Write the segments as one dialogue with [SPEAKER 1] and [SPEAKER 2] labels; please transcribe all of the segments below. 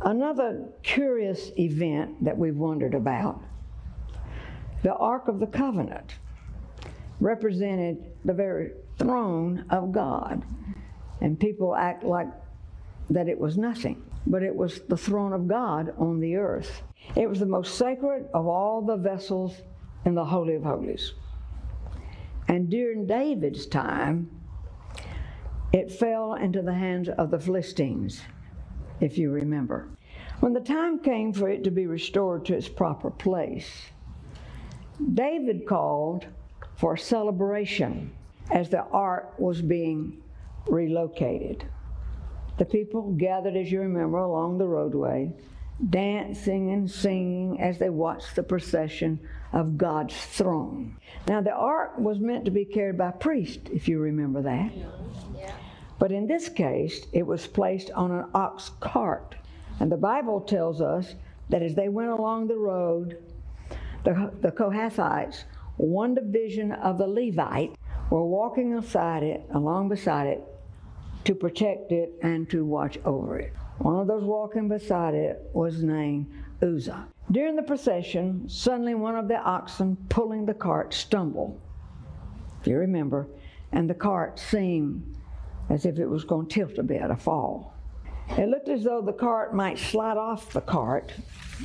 [SPEAKER 1] Another curious event that we've wondered about the Ark of the Covenant represented the very throne of God. And people act like that it was nothing, but it was the throne of God on the earth. It was the most sacred of all the vessels in the Holy of Holies. And during David's time, it fell into the hands of the Philistines, if you remember. When the time came for it to be restored to its proper place, David called for celebration as the ark was being relocated. The people gathered, as you remember, along the roadway, dancing and singing as they watched the procession of God's throne. Now, the ark was meant to be carried by priests, if you remember that. Yeah. But in this case, it was placed on an ox cart. And the Bible tells us that as they went along the road, the, the Kohathites, one division of the Levite, were walking beside it, along beside it, to protect it and to watch over it. One of those walking beside it was named Uzzah. During the procession, suddenly one of the oxen pulling the cart stumbled. If you remember, and the cart seemed as if it was going to tilt a bit, a fall. It looked as though the cart might slide off the cart,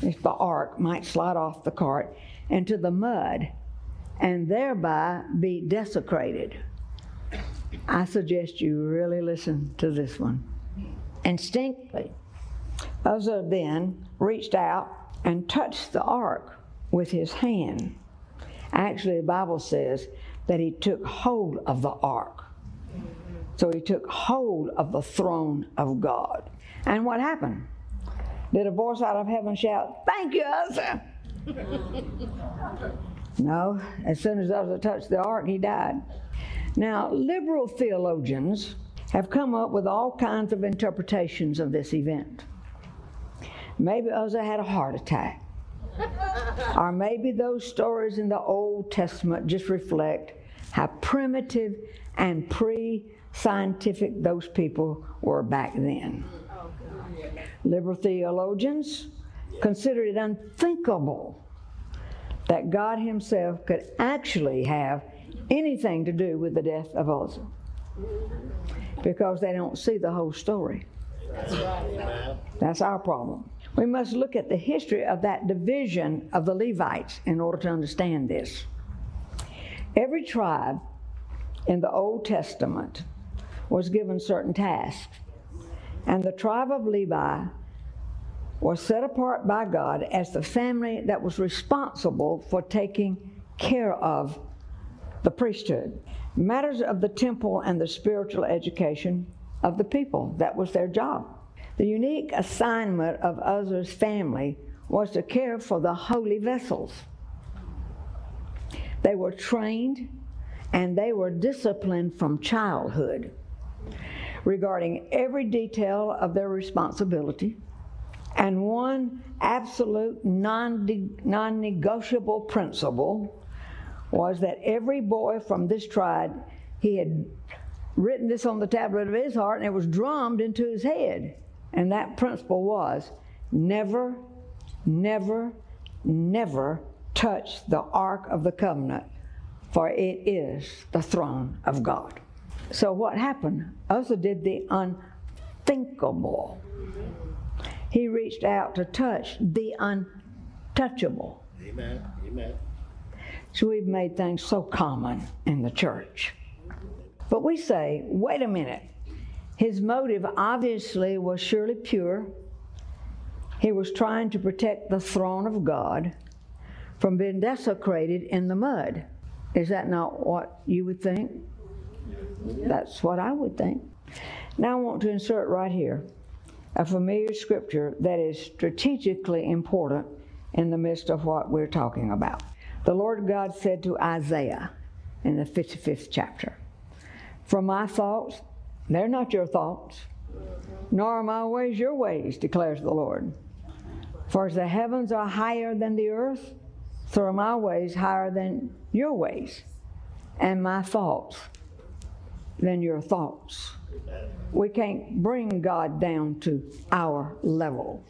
[SPEAKER 1] if the ark might slide off the cart into the mud and thereby be desecrated. I suggest you really listen to this one. Instinctively, Uzzah then reached out and touched the ark with his hand. Actually, the Bible says that he took hold of the ark. So he took hold of the throne of God. And what happened? Did a voice out of heaven shout, Thank you, Uzzah? no. As soon as Uzzah touched the ark, he died. Now, liberal theologians have come up with all kinds of interpretations of this event. Maybe Uzzah had a heart attack. or maybe those stories in the Old Testament just reflect how primitive and pre scientific those people were back then. Liberal theologians considered it unthinkable that God Himself could actually have anything to do with the death of Uzzah because they don't see the whole story. That's our problem. We must look at the history of that division of the Levites in order to understand this. Every tribe in the Old Testament was given certain tasks, and the tribe of Levi was set apart by God as the family that was responsible for taking care of the priesthood, matters of the temple and the spiritual education of the people. That was their job. The unique assignment of Uzzah's family was to care for the holy vessels. They were trained and they were disciplined from childhood regarding every detail of their responsibility and one absolute non negotiable principle was that every boy from this tribe, he had written this on the tablet of his heart and it was drummed into his head. And that principle was never, never, never touch the Ark of the Covenant, for it is the throne of God. So what happened? Uzzah did the unthinkable. He reached out to touch the untouchable. Amen. Amen. So we've made things so common in the church. But we say, wait a minute. His motive obviously was surely pure. He was trying to protect the throne of God from being desecrated in the mud. Is that not what you would think? That's what I would think. Now I want to insert right here a familiar scripture that is strategically important in the midst of what we're talking about. The Lord God said to Isaiah in the 55th chapter, For my thoughts, they're not your thoughts, nor are my ways your ways, declares the Lord. For as the heavens are higher than the earth, are my ways higher than your ways, and my thoughts than your thoughts. We can't bring God down to our level.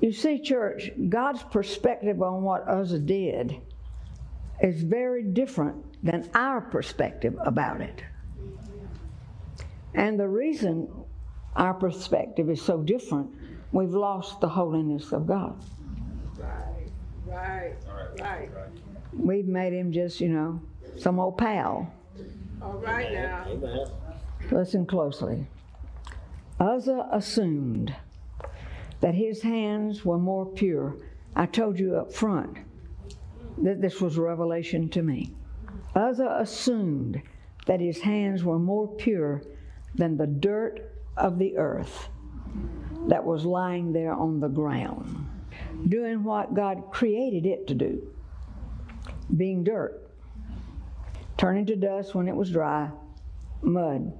[SPEAKER 1] You see, church, God's perspective on what Uzzah did is very different than our perspective about it. And the reason our perspective is so different, we've lost the holiness of God.
[SPEAKER 2] Right, right. Right.
[SPEAKER 1] We've made him just, you know, some old pal.
[SPEAKER 2] All right now.
[SPEAKER 1] Listen closely. Uzzah assumed that his hands were more pure. I told you up front that this was revelation to me. Uzzah assumed that his hands were more pure than the dirt of the earth that was lying there on the ground, doing what God created it to do, being dirt, turning to dust when it was dry, mud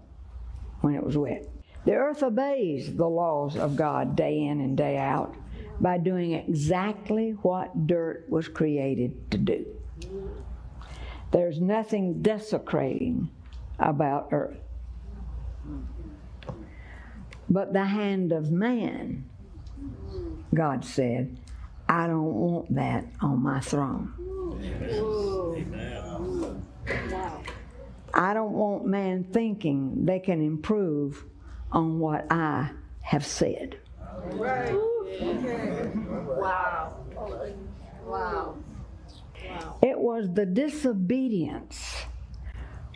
[SPEAKER 1] when it was wet. The earth obeys the laws of God day in and day out by doing exactly what dirt was created to do. There's nothing desecrating about earth. But the hand of man, God said, I don't want that on my throne. I don't want man thinking they can improve on what I have said.
[SPEAKER 2] Right. Okay. Wow. Wow.
[SPEAKER 1] It was the disobedience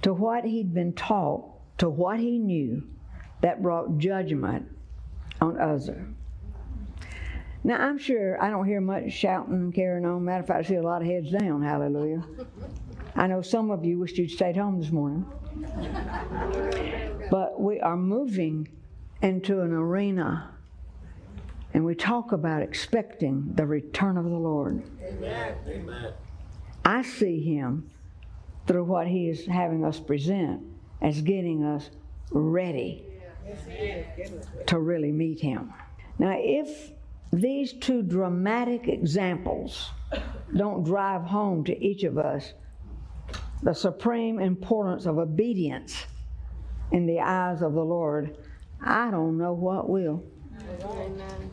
[SPEAKER 1] to what he'd been taught, to what he knew, that brought judgment on Uzzah. Now, I'm sure I don't hear much shouting and carrying on. Matter of fact, I see a lot of heads down. Hallelujah. I know some of you wished you'd stayed home this morning. But we are moving into an arena, and we talk about expecting the return of the Lord.
[SPEAKER 2] Amen.
[SPEAKER 1] I see him through what he is having us present as getting us ready to really meet him. Now, if these two dramatic examples don't drive home to each of us the supreme importance of obedience in the eyes of the Lord, I don't know what will.
[SPEAKER 2] Amen.